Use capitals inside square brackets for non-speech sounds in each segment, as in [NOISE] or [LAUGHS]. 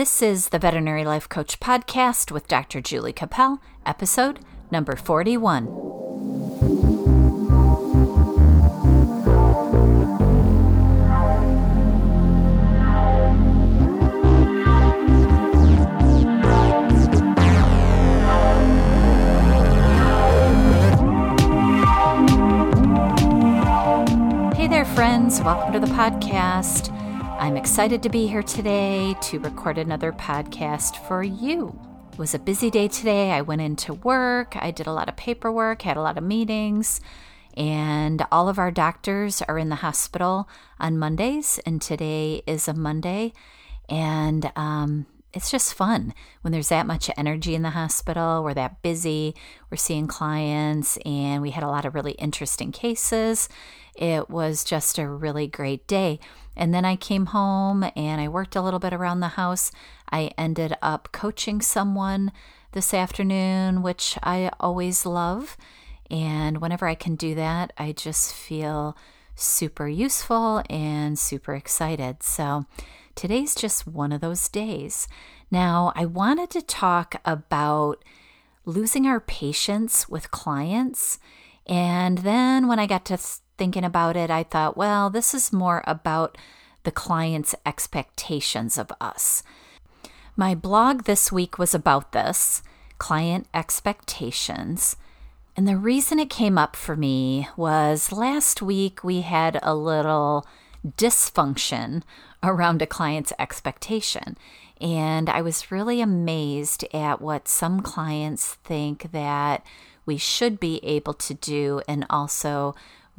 This is the Veterinary Life Coach Podcast with Dr. Julie Cappel, episode number 41. Hey there, friends. Welcome to the podcast. I'm excited to be here today to record another podcast for you. It was a busy day today. I went into work, I did a lot of paperwork, had a lot of meetings, and all of our doctors are in the hospital on Mondays, and today is a Monday. And um, it's just fun when there's that much energy in the hospital. We're that busy, we're seeing clients, and we had a lot of really interesting cases. It was just a really great day. And then I came home and I worked a little bit around the house. I ended up coaching someone this afternoon, which I always love. And whenever I can do that, I just feel super useful and super excited. So today's just one of those days. Now, I wanted to talk about losing our patience with clients. And then when I got to thinking about it, I thought, well, this is more about the client's expectations of us. My blog this week was about this client expectations. And the reason it came up for me was last week we had a little dysfunction around a client's expectation. And I was really amazed at what some clients think that we should be able to do and also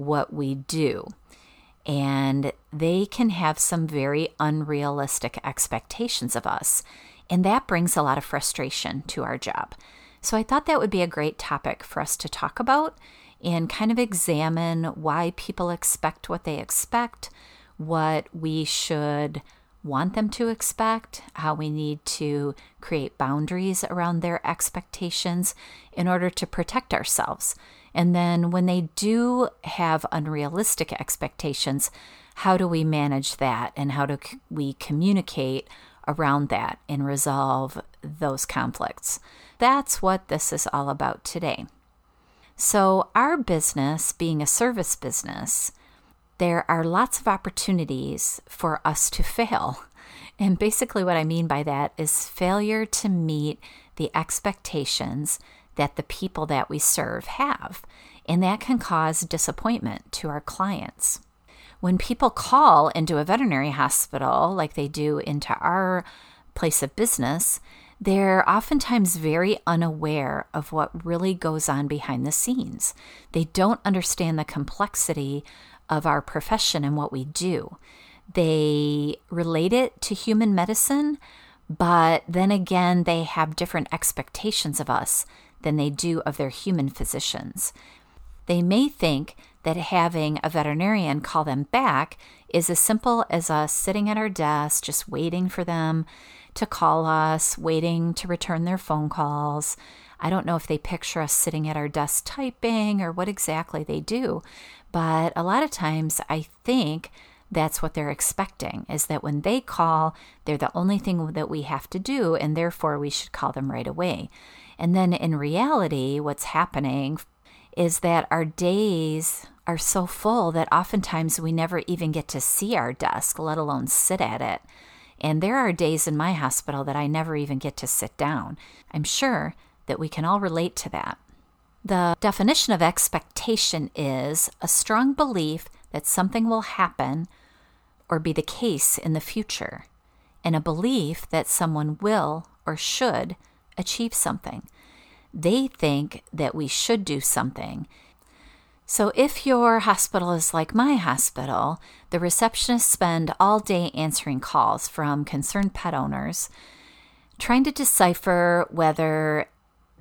what we do. And they can have some very unrealistic expectations of us. And that brings a lot of frustration to our job. So I thought that would be a great topic for us to talk about and kind of examine why people expect what they expect, what we should want them to expect, how we need to create boundaries around their expectations in order to protect ourselves. And then when they do have unrealistic expectations, how do we manage that and how do we communicate around that and resolve those conflicts? That's what this is all about today. So, our business being a service business, there are lots of opportunities for us to fail. [LAUGHS] And basically, what I mean by that is failure to meet the expectations that the people that we serve have. And that can cause disappointment to our clients. When people call into a veterinary hospital, like they do into our place of business, they're oftentimes very unaware of what really goes on behind the scenes. They don't understand the complexity of our profession and what we do. They relate it to human medicine, but then again, they have different expectations of us than they do of their human physicians. They may think that having a veterinarian call them back is as simple as us sitting at our desk, just waiting for them to call us, waiting to return their phone calls. I don't know if they picture us sitting at our desk typing or what exactly they do, but a lot of times I think that's what they're expecting is that when they call, they're the only thing that we have to do, and therefore we should call them right away. And then in reality, what's happening is that our days are so full that oftentimes we never even get to see our desk, let alone sit at it. And there are days in my hospital that I never even get to sit down. I'm sure that we can all relate to that. The definition of expectation is a strong belief that something will happen or be the case in the future, and a belief that someone will or should achieve something. They think that we should do something. So, if your hospital is like my hospital, the receptionists spend all day answering calls from concerned pet owners, trying to decipher whether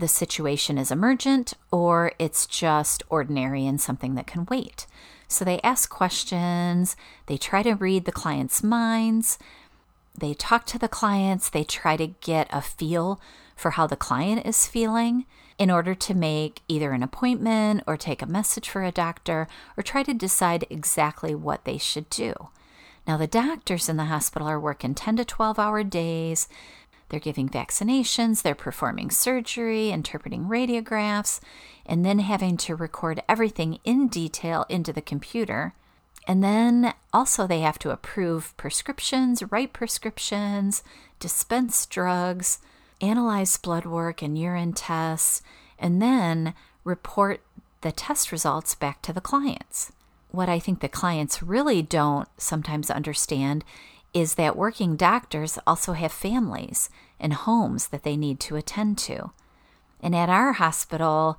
the situation is emergent or it's just ordinary and something that can wait. So they ask questions, they try to read the client's minds, they talk to the clients, they try to get a feel for how the client is feeling in order to make either an appointment or take a message for a doctor or try to decide exactly what they should do. Now, the doctors in the hospital are working 10 to 12 hour days. They're giving vaccinations, they're performing surgery, interpreting radiographs, and then having to record everything in detail into the computer. And then also, they have to approve prescriptions, write prescriptions, dispense drugs, analyze blood work and urine tests, and then report the test results back to the clients. What I think the clients really don't sometimes understand is that working doctors also have families and homes that they need to attend to. And at our hospital,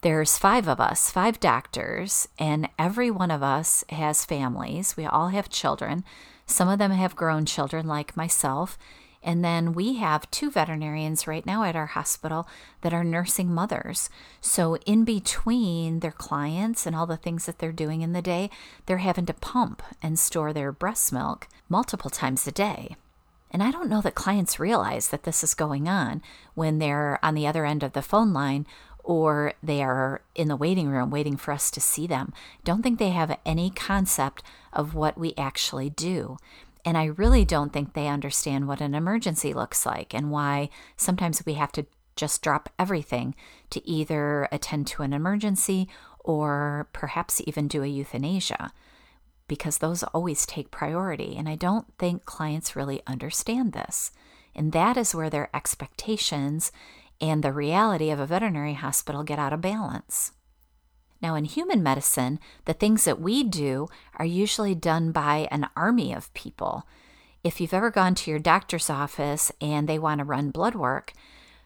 there's five of us, five doctors, and every one of us has families. We all have children. Some of them have grown children, like myself, and then we have two veterinarians right now at our hospital that are nursing mothers. So, in between their clients and all the things that they're doing in the day, they're having to pump and store their breast milk multiple times a day. And I don't know that clients realize that this is going on when they're on the other end of the phone line or they are in the waiting room waiting for us to see them. Don't think they have any concept of what we actually do. And I really don't think they understand what an emergency looks like and why sometimes we have to just drop everything to either attend to an emergency or perhaps even do a euthanasia because those always take priority. And I don't think clients really understand this. And that is where their expectations and the reality of a veterinary hospital get out of balance. Now, in human medicine, the things that we do are usually done by an army of people. If you've ever gone to your doctor's office and they want to run blood work,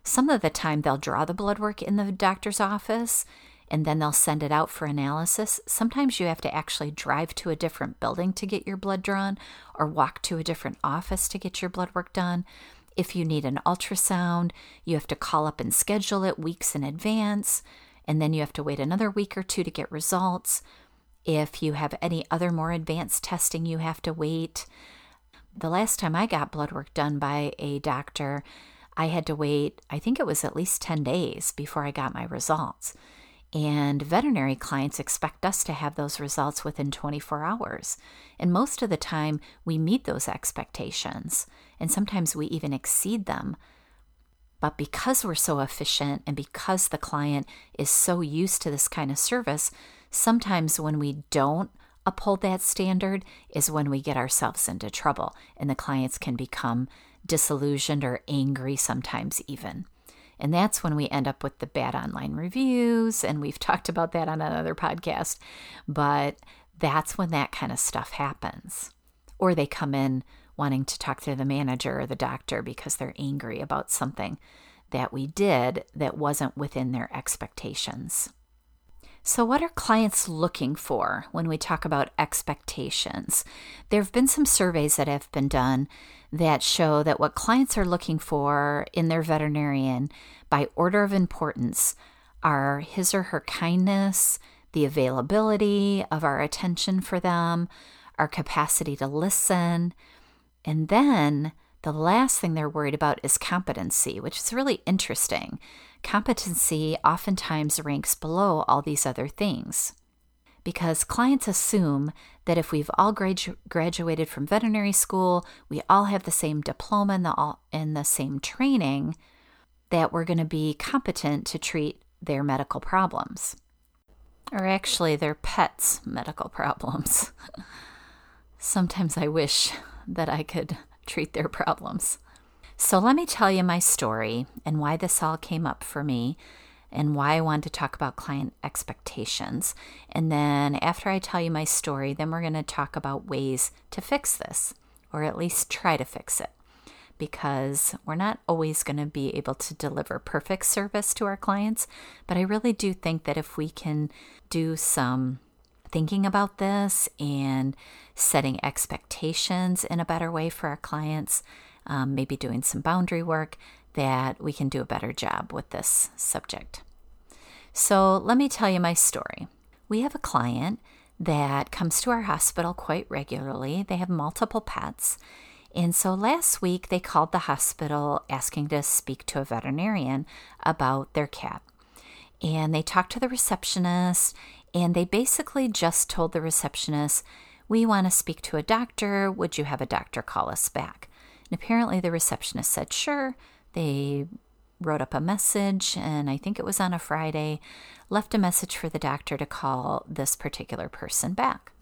some of the time they'll draw the blood work in the doctor's office and then they'll send it out for analysis. Sometimes you have to actually drive to a different building to get your blood drawn or walk to a different office to get your blood work done. If you need an ultrasound, you have to call up and schedule it weeks in advance and then you have to wait another week or two to get results. If you have any other more advanced testing, you have to wait. The last time I got blood work done by a doctor, I had to wait, I think it was at least 10 days before I got my results. And veterinary clients expect us to have those results within 24 hours. And most of the time, we meet those expectations. And sometimes we even exceed them. But because we're so efficient and because the client is so used to this kind of service, sometimes when we don't uphold that standard is when we get ourselves into trouble and the clients can become disillusioned or angry sometimes even. And that's when we end up with the bad online reviews. And we've [LAUGHS] talked about that on another podcast. But that's when that kind of stuff happens. Or they come in wanting to talk to the manager or the doctor because they're angry about something that we did that wasn't within their expectations. So, what are clients looking for when we talk about expectations? There have been some surveys that have been done that show that what clients are looking for in their veterinarian by order of importance are his or her kindness, the availability of our attention for them, our capacity to listen, and then the last thing they're worried about is competency, which is really interesting. Competency oftentimes ranks below all these other things because clients assume that if we've all gradu- graduated from veterinary school, we all have the same diploma and the, all, and the same training, that we're going to be competent to treat their medical problems. Or actually, their pets' medical problems. [LAUGHS] Sometimes I wish that I could [LAUGHS] treat their problems. So, let me tell you my story and why this all came up for me and why I wanted to talk about client expectations. And then, after I tell you my story, then we're going to talk about ways to fix this, or at least try to fix it, because we're not always going to be able to deliver perfect service to our clients. But I really do think that if we can do some thinking about this and setting expectations in a better way for our clients, um, maybe doing some boundary work, that we can do a better job with this subject. So, let me tell you my story. We have a client that comes to our hospital quite regularly. They have multiple pets. And so last week they called the hospital asking to speak to a veterinarian about their cat. And they talked to the receptionist and they basically just told the receptionist, We want to speak to a doctor. Would you have a doctor call us back? And apparently the receptionist said, Sure. They wrote up a message, and I think it was on a Friday, left a message for the doctor to call this particular person back.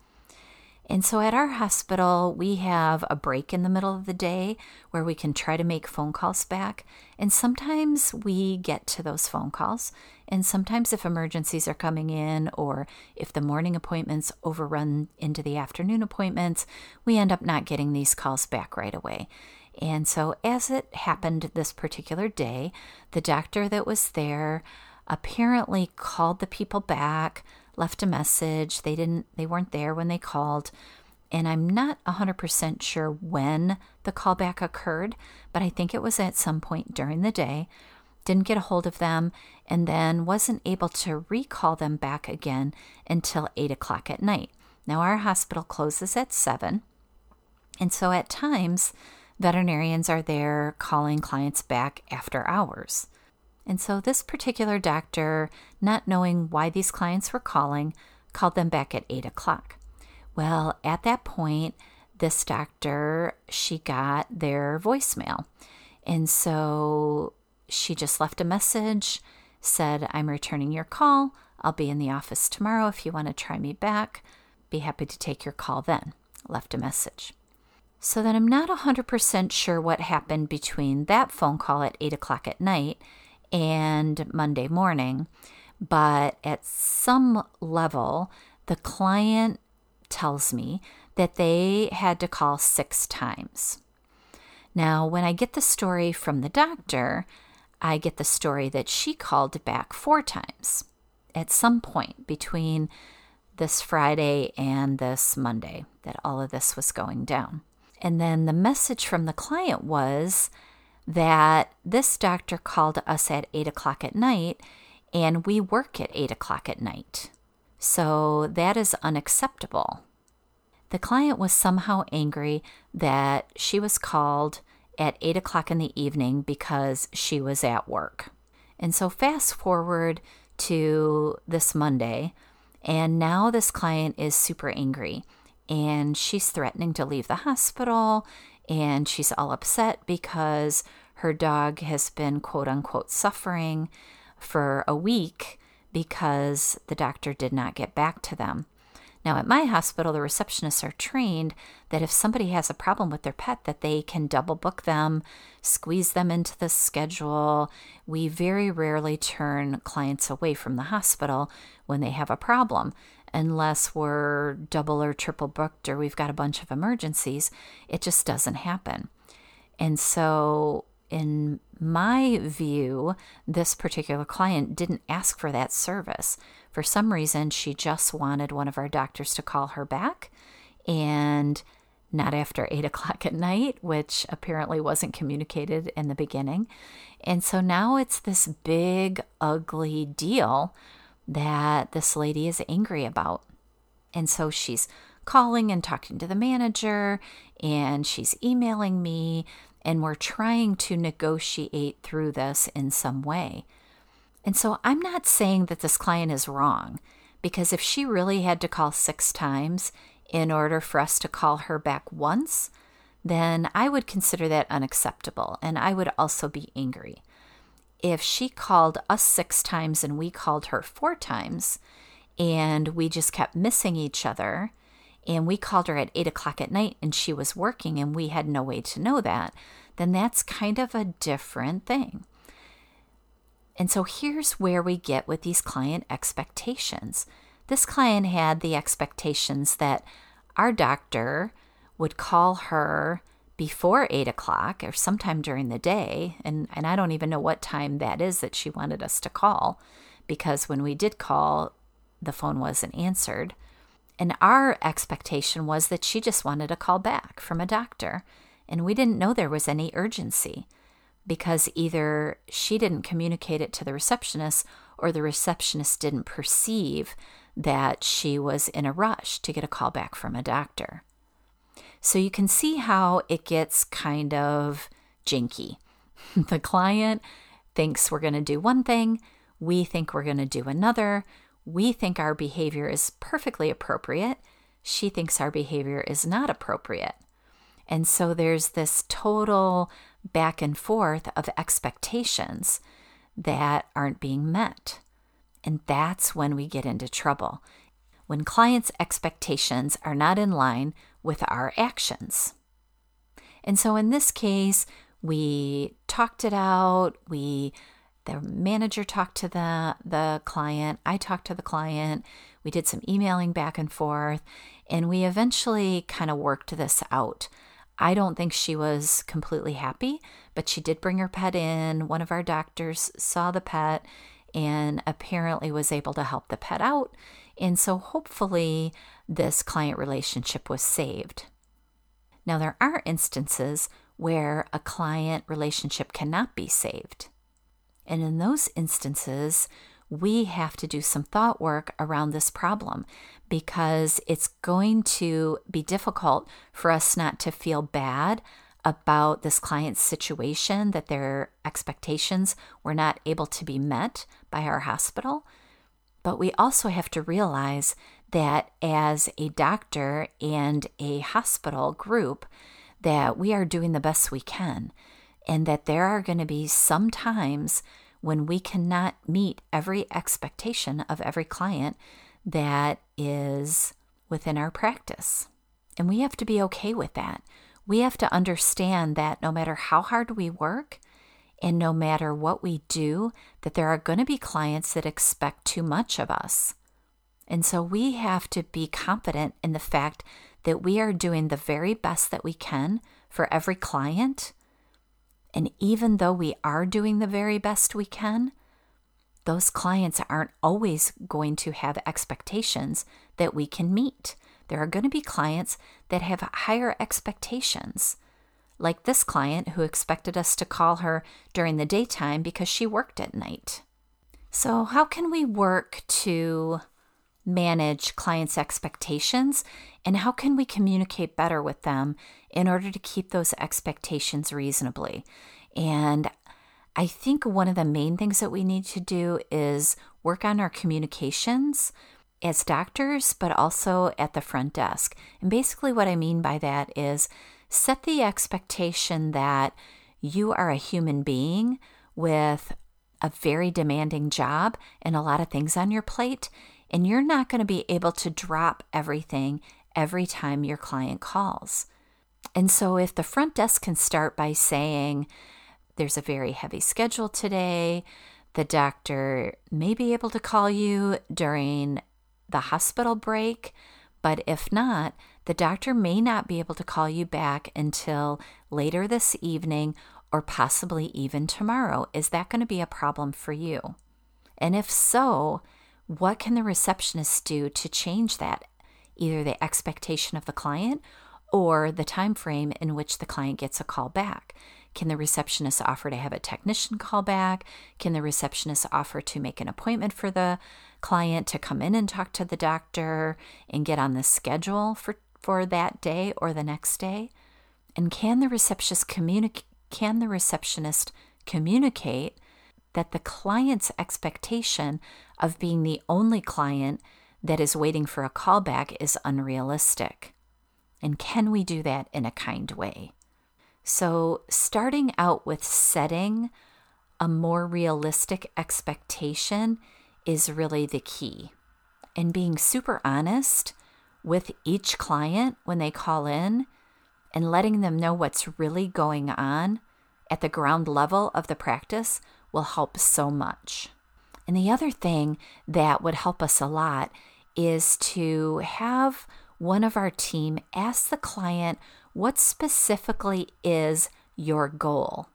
And so at our hospital, we have a break in the middle of the day where we can try to make phone calls back. And sometimes we get to those phone calls. And sometimes, if emergencies are coming in or if the morning appointments overrun into the afternoon appointments, we end up not getting these calls back right away. And so, as it happened this particular day, the doctor that was there apparently called the people back, left a message. They didn't they weren't there when they called. And I'm not 100% sure when the callback occurred, but I think it was at some point during the day. Didn't get a hold of them, and then wasn't able to recall them back again until 8 o'clock at night. Now, our hospital closes at 7, and so at times, veterinarians are there calling clients back after hours. And so this particular doctor, not knowing why these clients were calling, called them back at 8 o'clock. Well, at that point, this doctor, she got their voicemail. And so she just left a message, said, I'm returning your call. I'll be in the office tomorrow if you want to try me back. Be happy to take your call then. Left a message. So then I'm not 100% sure what happened between that phone call at 8 o'clock at night and Monday morning. But at some level, the client tells me that they had to call six times. Now, when I get the story from the doctor, I get the story that she called back four times at some point between this Friday and this Monday that all of this was going down. And then the message from the client was that this doctor called us at 8 o'clock at night and we work at 8 o'clock at night. So that is unacceptable. The client was somehow angry that she was called at 8 o'clock in the evening because she was at work. And so, fast forward to this Monday, and now this client is super angry and she's threatening to leave the hospital and she's all upset because her dog has been quote unquote suffering for a week because the doctor did not get back to them. Now at my hospital the receptionists are trained that if somebody has a problem with their pet that they can double book them, squeeze them into the schedule. We very rarely turn clients away from the hospital when they have a problem unless we're double or triple booked or we've got a bunch of emergencies. It just doesn't happen. And so, in my view, this particular client didn't ask for that service. For some reason, she just wanted one of our doctors to call her back and not after [LAUGHS] eight o'clock at night, which apparently wasn't communicated in the beginning. And so now it's this big, ugly deal that this lady is angry about. And so she's calling and talking to the manager, and she's emailing me, and we're trying to negotiate through this in some way. And so I'm not saying that this client is wrong, because if she really had to call six times in order for us to call her back once, then I would consider that unacceptable, and I would also be angry if she called us six times and we called her four times, and we just kept missing each other, and we called her at eight o'clock at night and she was working and we had no way to know that, then that's kind of a different thing. And so here's where we get with these client expectations. This client had the expectations that our doctor would call her before eight o'clock or sometime during the day. And, and I don't even know what time that is that she wanted us to call because when we did call, the phone wasn't answered. And our expectation was that she just wanted a call back from a doctor. And we didn't know there was any urgency because either she didn't communicate it to the receptionist or the receptionist didn't perceive that she was in a rush to get a call back from a doctor. So you can see how it gets kind of jinky. [LAUGHS] the client thinks we're going to do one thing, we think we're going to do another, we think our behavior is perfectly appropriate. she thinks our behavior is not appropriate. And so there's this total back and forth of expectations that aren't being met. And that's when we get into trouble. When clients' expectations are not in line with our actions. And so in this case, we talked it out. We, the manager talked to the, the client. I talked to the client. We did some emailing back and forth. And we eventually kind of worked this out. I don't think she was completely happy, but she did bring her pet in. One of our doctors saw the pet and apparently was able to help the pet out. And so hopefully this client relationship was saved. Now, there are instances where a client relationship cannot be saved. And in those instances, we have to do some thought work around this problem because it's going to be difficult for us not to feel bad about this client's situation, that their expectations were not able to be met by our hospital. But we also have to realize that as a doctor and a hospital group, that we are doing the best we can, and that there are going to be some times when we cannot meet every expectation of every client that is within our practice. And we have to be okay with that. We have to understand that no matter how hard we work and no matter what we do, that there are going to be clients that expect too much of us. And so we have to be confident in the fact that we are doing the very best that we can for every client. And even though we are doing the very best we can, those clients aren't always going to have expectations that we can meet. There are going to be clients that have higher expectations, like this client who expected us to call her during the daytime because she worked at night. So, how can we work to manage clients' expectations and how can we communicate better with them in order to keep those expectations reasonably? And I think one of the main things that we need to do is work on our communications as doctors, but also at the front desk. And basically, what I mean by that is set the expectation that you are a human being with a very demanding job and a lot of things on your plate, and you're not going to be able to drop everything every time your client calls. And so, if the front desk can start by saying, There's a very heavy schedule today, the doctor may be able to call you during the hospital break, but if not, the doctor may not be able to call you back until later this evening or possibly even tomorrow. Is that going to be a problem for you? And if so, what can the receptionist do to change that? Either the expectation of the client or the time frame in which the client gets a call back. Can the receptionist offer to have a technician call back? Can the receptionist offer to make an appointment for the client to come in and talk to the doctor and get on the schedule for, for that day or the next day? And can the receptionist communicate can the receptionist communicate that the client's expectation of being the only client that is waiting for a callback is unrealistic. And can we do that in a kind way? So, starting out with setting a more realistic expectation is really the key. And being super honest with each client when they call in and letting them know what's really going on at the ground level of the practice will help so much. And the other thing that would help us a lot is to have one of our team ask the client what specifically is your goal.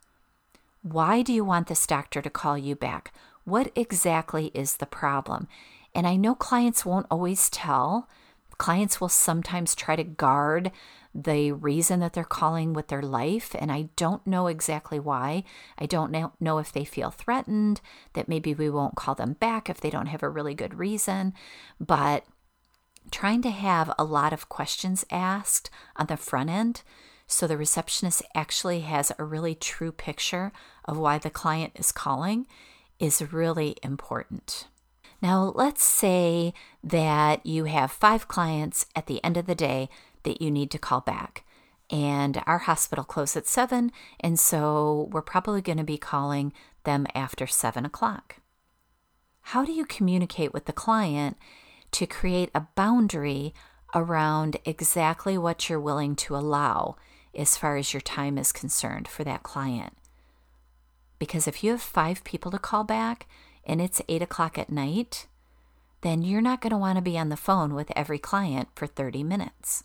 Why do you want this doctor to call you back? What exactly is the problem? And I know clients won't always tell. Clients will sometimes try to guard the reason that they're calling with their life. And I don't know exactly why. I don't know, if they feel threatened, that maybe we won't call them back if they don't have a really good reason. But trying to have a lot of questions asked on the front end so the receptionist actually has a really true picture of why the client is calling is really important. Now, let's say that you have five clients at the end of the day that you need to call back. And our hospital closed at seven, and so we're probably going to be calling them after seven o'clock. How do you communicate with the client to create a boundary around exactly what you're willing to allow as far as your time is concerned for that client? Because if you have five people to call back and it's eight o'clock at night, then you're not going to want to be on the phone with every client for 30 minutes.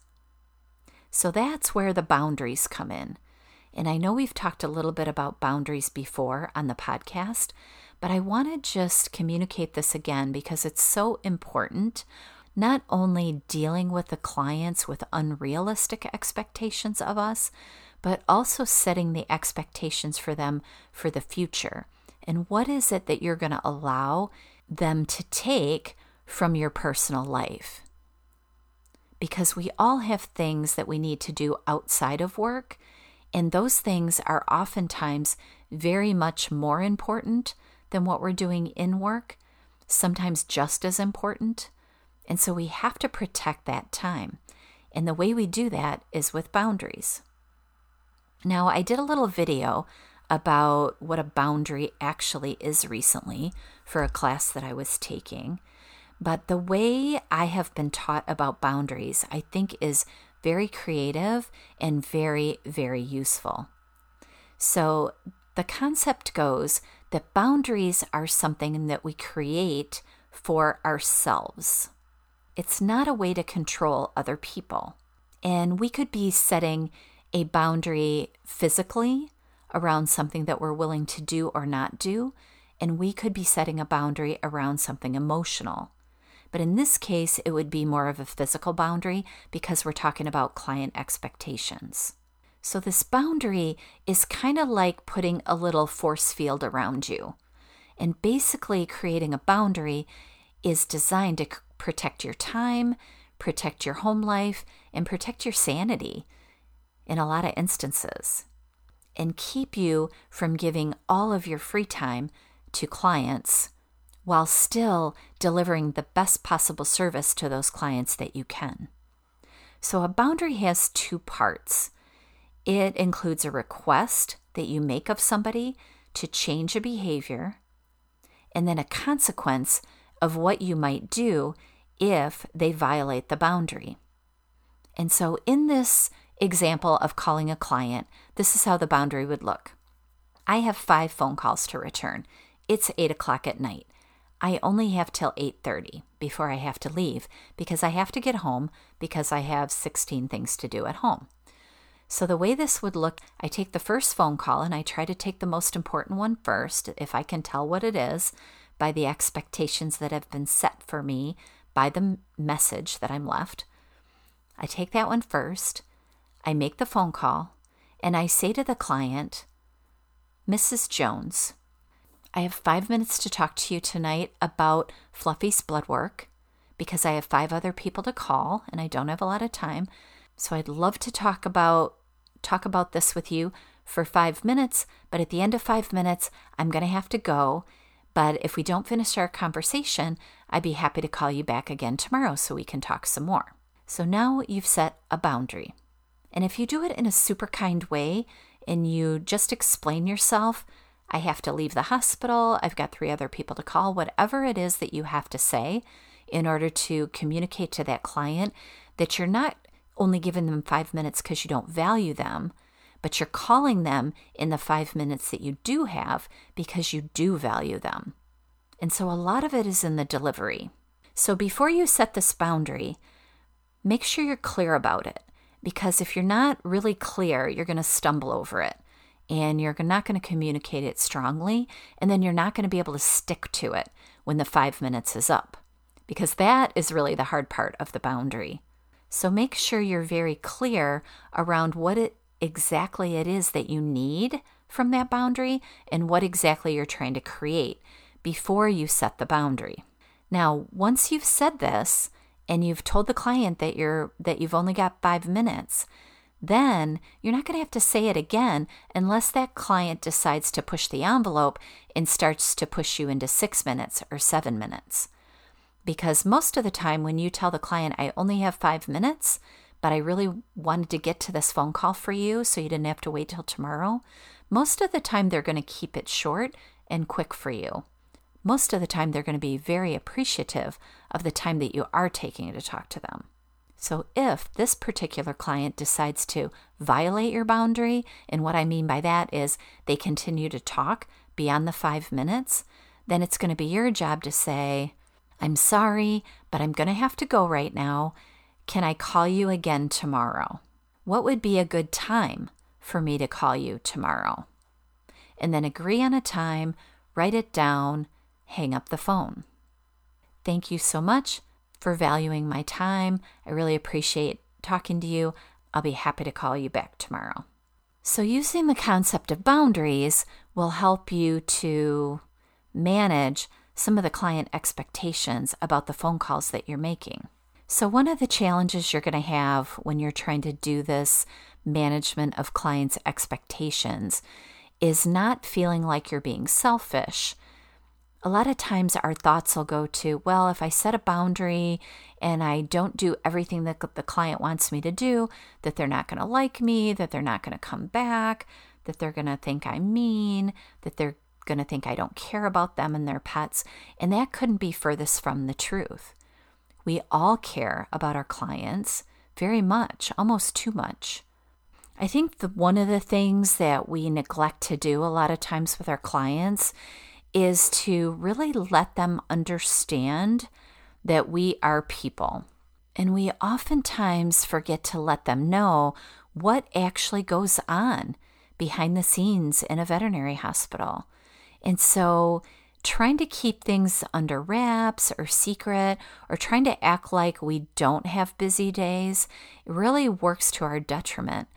So that's where the boundaries come in. And I know we've talked a little bit about boundaries before on the podcast, but I want to just communicate this again because it's so important. Not only dealing with the clients with unrealistic expectations of us, but also setting the expectations for them for the future. And what is it that you're going to allow them to take from your personal life? Because we all have things that we need to do outside of work, and those things are oftentimes very much more important than what we're doing in work, sometimes just as important. And so we have to protect that time. And the way we do that is with boundaries. Now, I did a little video about what a boundary actually is recently for a class that I was taking. But the way I have been taught about boundaries, I think, is very creative and very, very useful. So the concept goes that boundaries are something that we create for ourselves. It's not a way to control other people. And we could be setting a boundary physically around something that we're willing to do or not do, and we could be setting a boundary around something emotional. But in this case, it would be more of a physical boundary because we're talking about client expectations. So, this boundary is kind of like putting a little force field around you. And basically, creating a boundary is designed to protect your time, protect your home life, and protect your sanity in a lot of instances and keep you from giving all of your free time to clients while still delivering the best possible service to those clients that you can. So, a boundary has two parts it includes a request that you make of somebody to change a behavior, and then a consequence of what you might do if they violate the boundary. And so, in this example of calling a client, this is how the boundary would look. I have five phone calls to return. It's eight o'clock at night. I only have till 8:30 before I have to leave because I have to get home because I have 16 things to do at home. So the way this would look, I take the first phone call and I try to take the most important one first if I can tell what it is by the expectations that have been set for me by the message that I'm left. I take that one first. I make the phone call and I say to the client, Mrs. Jones, I have five minutes to talk to you tonight about Fluffy's blood work because I have five other people to call and I don't have a lot of time. So I'd love to talk about talk about this with you for 5 minutes, but at the end of 5 minutes, I'm going to have to go. But if we don't finish our conversation, I'd be happy to call you back again tomorrow so we can talk some more. So now you've set a boundary. And if you do it in a super kind way and you just explain yourself, I have to leave the hospital, I've got three other people to call, whatever it is that you have to say in order to communicate to that client that you're not only giving them five minutes because you don't value them, but you're calling them in the five minutes that you do have because you do value them. And so a lot of it is in the delivery. So before you set this boundary, make sure you're clear about it because if you're not really clear, you're going to stumble over it and you're not going to communicate it strongly, and then you're not going to be able to stick to it when the five minutes is up because that is really the hard part of the boundary. So make sure you're very clear around what it exactly it is that you need from that boundary and what exactly you're trying to create before you set the boundary. Now, once you've said this and you've told the client that you're that you've only got 5 minutes, then you're not going to have to say it again unless that client decides to push the envelope and starts to push you into 6 minutes or 7 minutes. Because most of the time, when you tell the client, I only have five minutes, but I really wanted to get to this phone call for you so you didn't have to wait till tomorrow, most of the time they're going to keep it short and quick for you. Most of the time, they're going to be very appreciative of the time that you are taking to talk to them. So, if this particular client decides to violate your boundary, and what I mean by that is they continue to talk beyond the five minutes, then it's going to be your job to say, I'm sorry, but I'm going to have to go right now. Can I call you again tomorrow? What would be a good time for me to call you tomorrow? And then agree on a time, write it down, hang up the phone. Thank you so much for valuing my time. I really appreciate talking to you. I'll be happy to call you back tomorrow. So, using the concept of boundaries will help you to manage some of the client expectations about the phone calls that you're making. So, one of the challenges you're going to have when you're trying to do this management of clients' expectations is not feeling like you're being selfish a lot of times our thoughts will go to, well, if I set a boundary and I don't do everything that the client wants me to do, that they're not going to like me, that they're not going to come back, that they're going to think I'm mean, that they're going to think I don't care about them and their pets. And that couldn't be furthest from the truth. We all care about our clients very much, almost too much. I think the, one of the things that we neglect to do a lot of times with our clients is to really let them understand that we are people. And we oftentimes forget to let them know what actually goes on behind the scenes in a veterinary hospital. And so, trying to keep things under wraps or secret or trying to act like we don't have busy days really works to our detriment.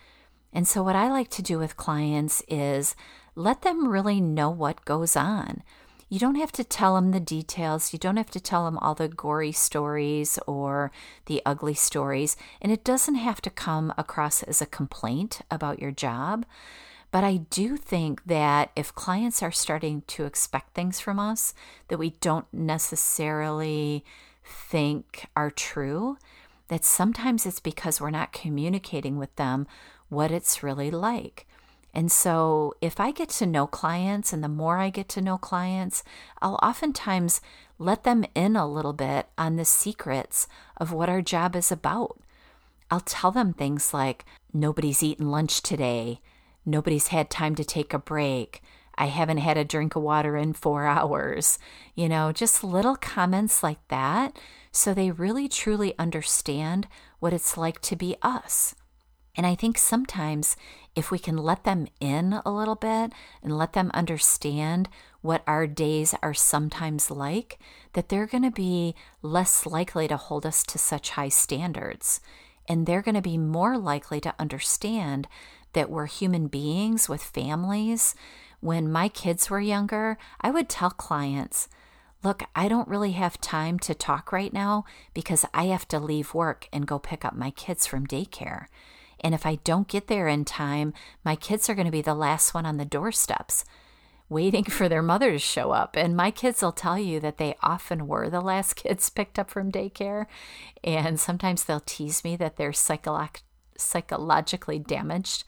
And so, what I like to do with clients is let them really know what goes on. You don't have to tell them the details. You don't have to tell them all the gory stories or the ugly stories. And it doesn't have to come across as a complaint about your job. But I do think that if clients are starting to expect things from us that we don't necessarily think are true, that sometimes it's because we're not communicating with them what it's really like. And so, if I get to know clients, and the more I get to know clients, I'll oftentimes let them in a little bit on the secrets of what our job is about. I'll tell them things like, nobody's eaten lunch today, nobody's had time to take a break, I haven't had a drink of water in four [LAUGHS] hours. You know, just little comments like that. So they really truly understand what it's like to be us. And I think sometimes if we can let them in a little bit and let them understand what our days are sometimes like, that they're going to be less likely to hold us to such high standards. And they're going to be more likely to understand that we're human beings with families. When my kids were younger, I would tell clients, Look, I don't really have time to talk right now because I have to leave work and go pick up my kids from daycare. And if I don't get there in time, my kids are going to be the last one on the doorsteps waiting for their mother to show up. And my kids will tell you that they often were the last [LAUGHS] kids picked up from daycare. And sometimes they'll tease me that they're psycholo- psychologically damaged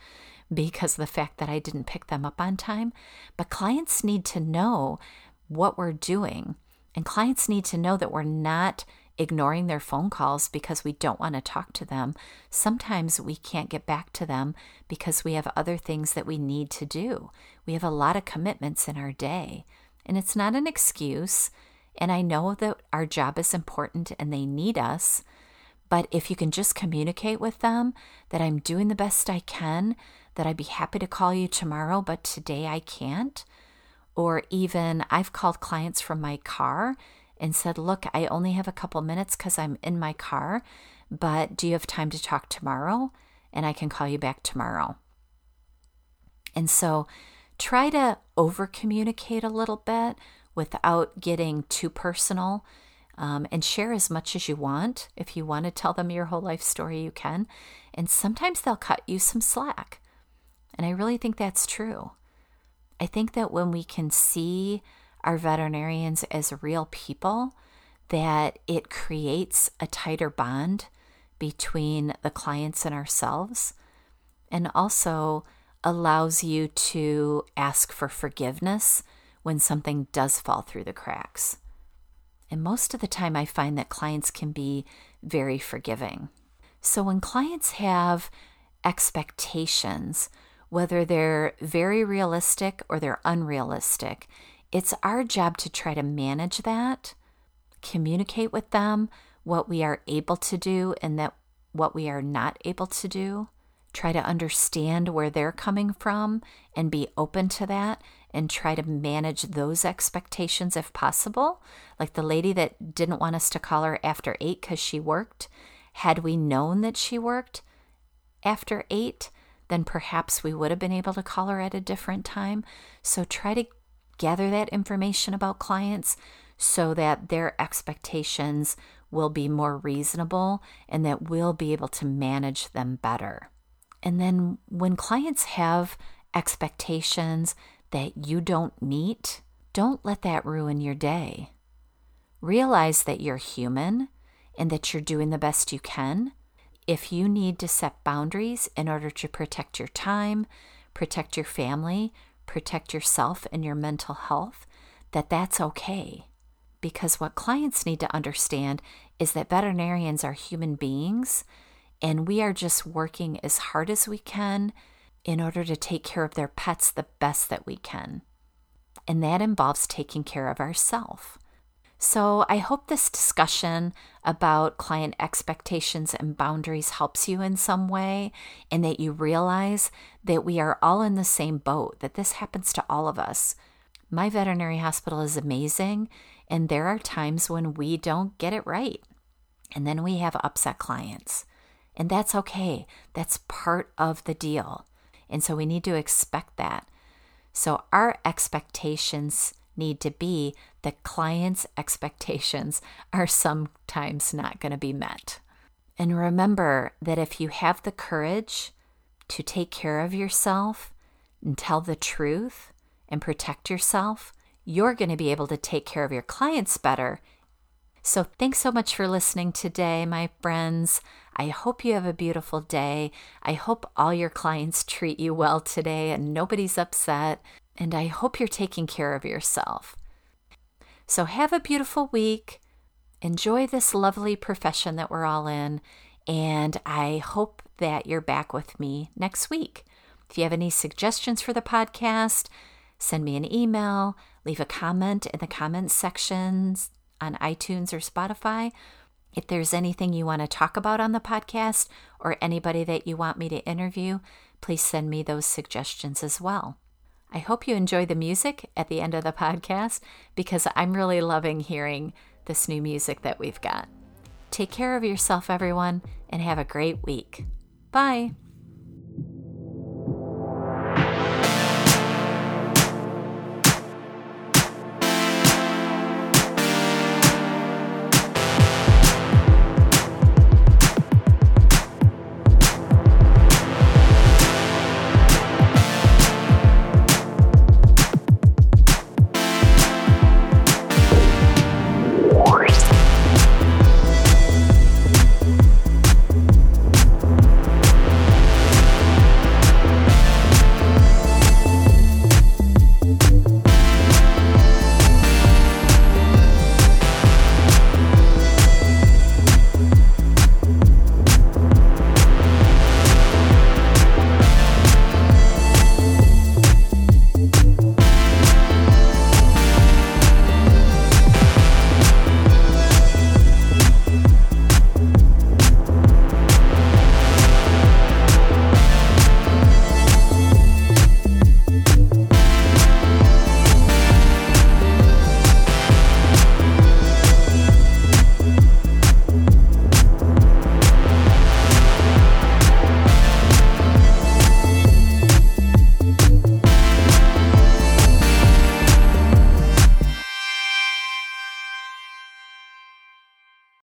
because of the fact that I didn't pick them up on time. But clients need to know what we're doing. And clients need to know that we're not ignoring their phone calls because we don't want to talk to them. Sometimes we can't get back to them because we have other things that we need to do. We have a lot of commitments in our day, and it's not an excuse. And I know that our job is important and they need us. But if you can just communicate with them that I'm doing the best I can, that I'd be happy to call you tomorrow, but today I can't. Or even I've called clients from my car and said, Look, I only have a couple minutes because I'm in my car, but do you have time to talk tomorrow? And I can call you back tomorrow. And so try to over communicate a little bit without getting too personal. Um, and share as much as you want. If you want to tell them your whole life story, you can. And sometimes they'll cut you some slack. And I really think that's true. I think that when we can see our veterinarians as real people, that it creates a tighter bond between the clients and ourselves, and also allows you to ask for forgiveness when something does fall through the cracks. And most of the time, I find that clients can be very forgiving. So when clients have expectations, whether they're very realistic or they're unrealistic, it's our job to try to manage that, communicate with them what we are able to do and that what we are not able to do, try to understand where they're coming from and be open to that and try to manage those expectations if possible. Like the lady that didn't want us to call her after eight because she worked. Had we known that she worked after eight, then perhaps we would have been able to call her at a different time. So try to gather that information about clients so that their expectations will be more reasonable and that we'll be able to manage them better. And then when clients have expectations that you don't meet, don't let that ruin your day. Realize that you're human and that you're doing the best you can. If you need to set boundaries in order to protect your time, protect your family, protect yourself and your mental health, that that's okay. Because what clients need to understand is that veterinarians are human beings and we are just working as hard as we can in order to take care of their pets the best that we can. And that involves taking care of ourselves. So, I hope this discussion about client expectations and boundaries helps you in some way, and that you realize that we are all in the same boat, that this happens to all of us. My veterinary hospital is amazing, and there are times when we don't get it right. And then we have upset clients. And that's okay. That's part of the deal. And so we need to expect that. So our expectations need to be the clients' expectations are sometimes not going to be met. And remember that if you have the courage to take care of yourself and tell the truth and protect yourself, you're going to be able to take care of your clients better so, thanks so much for listening today, my friends. I hope you have a beautiful day. I hope all your clients treat you well today and nobody's upset. And I hope you're taking care of yourself. So, have a beautiful week. Enjoy this lovely profession that we're all in. And I hope that you're back with me next week. If you have any suggestions for the podcast, send me an email, leave a comment in the comments sections on iTunes or Spotify. If there's anything you want to talk about on the podcast or anybody that you want me to interview, please send me those suggestions as well. I hope you enjoy the music at the end of the podcast because I'm really loving hearing this new music that we've got. Take care of yourself, everyone, and have a great week. Bye.